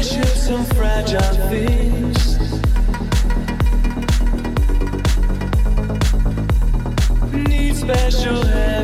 precious and fragile things. Need special help.